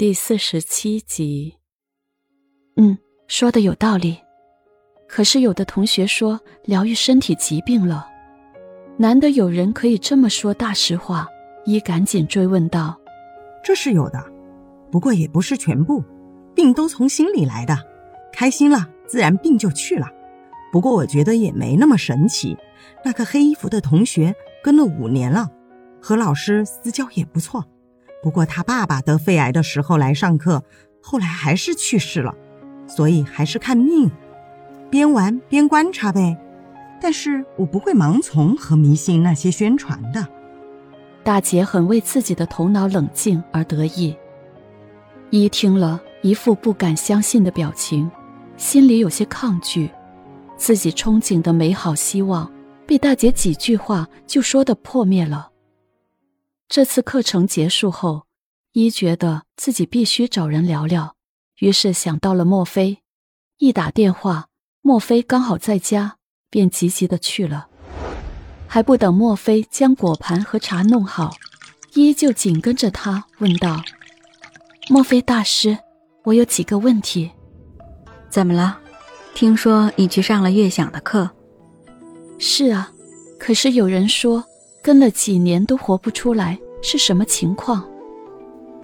第四十七集。嗯，说的有道理。可是有的同学说疗愈身体疾病了，难得有人可以这么说大实话。一赶紧追问道：“这是有的，不过也不是全部。病都从心里来的，开心了自然病就去了。不过我觉得也没那么神奇。那个黑衣服的同学跟了五年了，和老师私交也不错。不过他爸爸得肺癌的时候来上课，后来还是去世了。所以还是看命，边玩边观察呗。但是我不会盲从和迷信那些宣传的。”大姐很为自己的头脑冷静而得意。一听了一副不敢相信的表情，心里有些抗拒，自己憧憬的美好希望被大姐几句话就说的破灭了。这次课程结束后，一觉得自己必须找人聊聊，于是想到了莫非，一打电话，莫非刚好在家，便急急的去了。还不等莫非将果盘和茶弄好，依就紧跟着他问道：“莫非大师，我有几个问题。怎么了？听说你去上了乐响的课。是啊，可是有人说跟了几年都活不出来，是什么情况？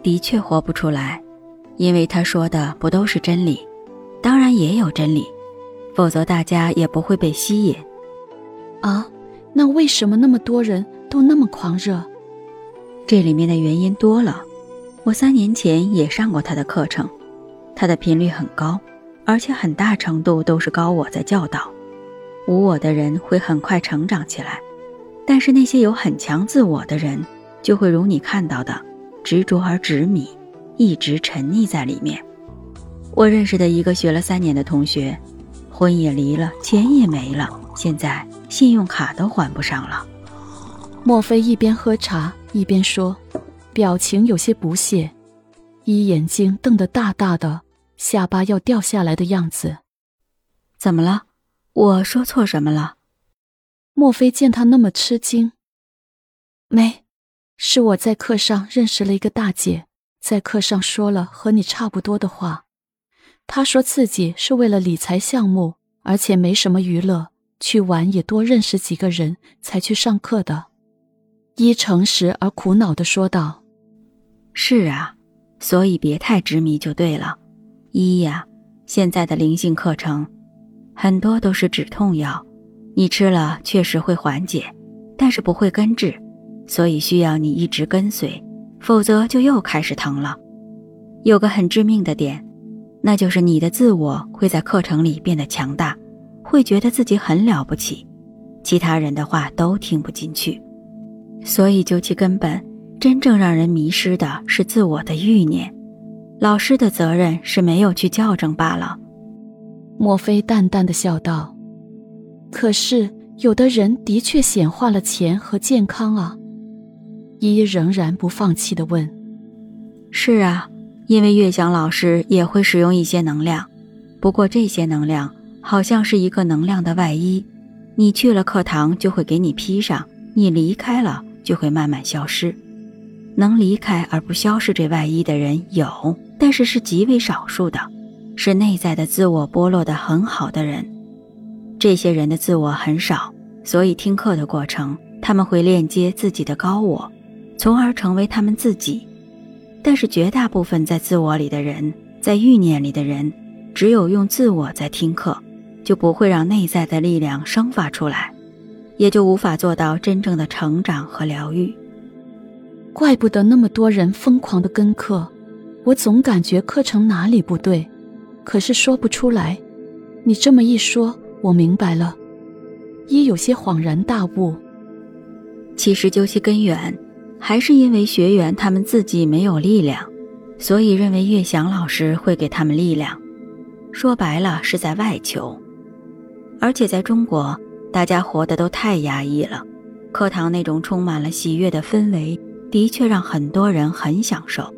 的确活不出来，因为他说的不都是真理，当然也有真理，否则大家也不会被吸引。啊。”那为什么那么多人都那么狂热？这里面的原因多了。我三年前也上过他的课程，他的频率很高，而且很大程度都是高我在教导。无我的人会很快成长起来，但是那些有很强自我的人，就会如你看到的，执着而执迷，一直沉溺在里面。我认识的一个学了三年的同学，婚也离了，钱也没了，现在。信用卡都还不上了。莫非一边喝茶一边说，表情有些不屑，一眼睛瞪得大大的，下巴要掉下来的样子。怎么了？我说错什么了？莫非见他那么吃惊？没，是我在课上认识了一个大姐，在课上说了和你差不多的话。她说自己是为了理财项目，而且没什么娱乐。去玩也多认识几个人才去上课的，一诚实而苦恼的说道：“是啊，所以别太执迷就对了。一呀，现在的灵性课程很多都是止痛药，你吃了确实会缓解，但是不会根治，所以需要你一直跟随，否则就又开始疼了。有个很致命的点，那就是你的自我会在课程里变得强大。”会觉得自己很了不起，其他人的话都听不进去，所以究其根本，真正让人迷失的是自我的欲念。老师的责任是没有去校正罢了。莫非淡淡的笑道：“可是有的人的确显化了钱和健康啊。”依依仍然不放弃的问：“是啊，因为月翔老师也会使用一些能量，不过这些能量。”好像是一个能量的外衣，你去了课堂就会给你披上，你离开了就会慢慢消失。能离开而不消失这外衣的人有，但是是极为少数的，是内在的自我剥落的很好的人。这些人的自我很少，所以听课的过程他们会链接自己的高我，从而成为他们自己。但是绝大部分在自我里的人，在欲念里的人，只有用自我在听课。就不会让内在的力量生发出来，也就无法做到真正的成长和疗愈。怪不得那么多人疯狂的跟课，我总感觉课程哪里不对，可是说不出来。你这么一说，我明白了，一有些恍然大悟。其实究其根源，还是因为学员他们自己没有力量，所以认为月翔老师会给他们力量。说白了，是在外求。而且在中国，大家活得都太压抑了。课堂那种充满了喜悦的氛围，的确让很多人很享受。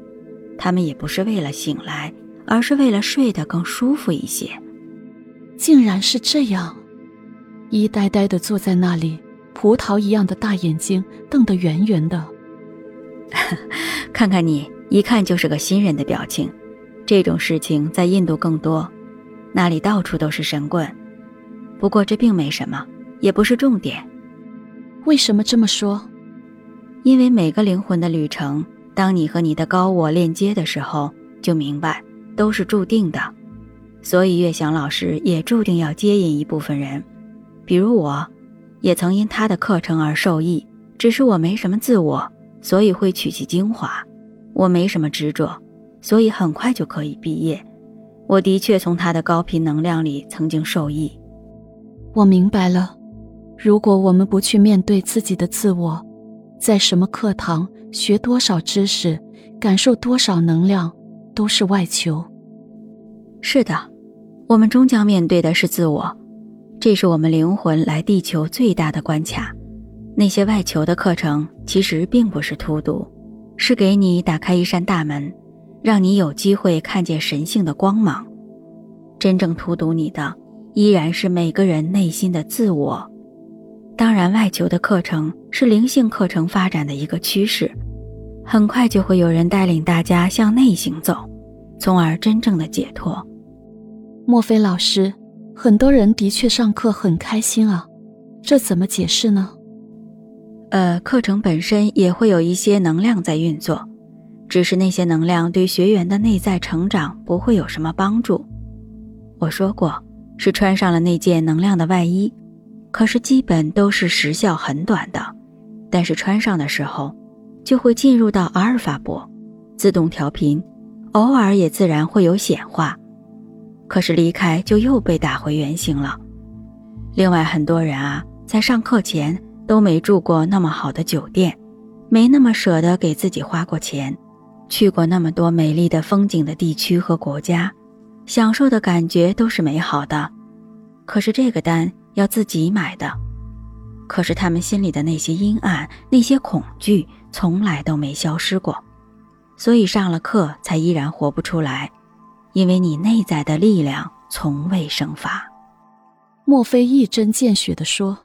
他们也不是为了醒来，而是为了睡得更舒服一些。竟然是这样，一呆呆的坐在那里，葡萄一样的大眼睛瞪得圆圆的。看看你，一看就是个新人的表情。这种事情在印度更多，那里到处都是神棍。不过这并没什么，也不是重点。为什么这么说？因为每个灵魂的旅程，当你和你的高我链接的时候，就明白都是注定的。所以月翔老师也注定要接引一部分人，比如我，也曾因他的课程而受益。只是我没什么自我，所以会取其精华；我没什么执着，所以很快就可以毕业。我的确从他的高频能量里曾经受益。我明白了，如果我们不去面对自己的自我，在什么课堂学多少知识，感受多少能量，都是外求。是的，我们终将面对的是自我，这是我们灵魂来地球最大的关卡。那些外求的课程其实并不是荼毒，是给你打开一扇大门，让你有机会看见神性的光芒。真正荼毒你的，依然是每个人内心的自我。当然，外求的课程是灵性课程发展的一个趋势，很快就会有人带领大家向内行走，从而真正的解脱。莫非老师，很多人的确上课很开心啊，这怎么解释呢？呃，课程本身也会有一些能量在运作，只是那些能量对学员的内在成长不会有什么帮助。我说过，是穿上了那件能量的外衣，可是基本都是时效很短的。但是穿上的时候，就会进入到阿尔法波，自动调频，偶尔也自然会有显化，可是离开就又被打回原形了。另外，很多人啊，在上课前。都没住过那么好的酒店，没那么舍得给自己花过钱，去过那么多美丽的风景的地区和国家，享受的感觉都是美好的。可是这个单要自己买的，可是他们心里的那些阴暗、那些恐惧从来都没消失过，所以上了课才依然活不出来，因为你内在的力量从未生发。莫非一针见血地说？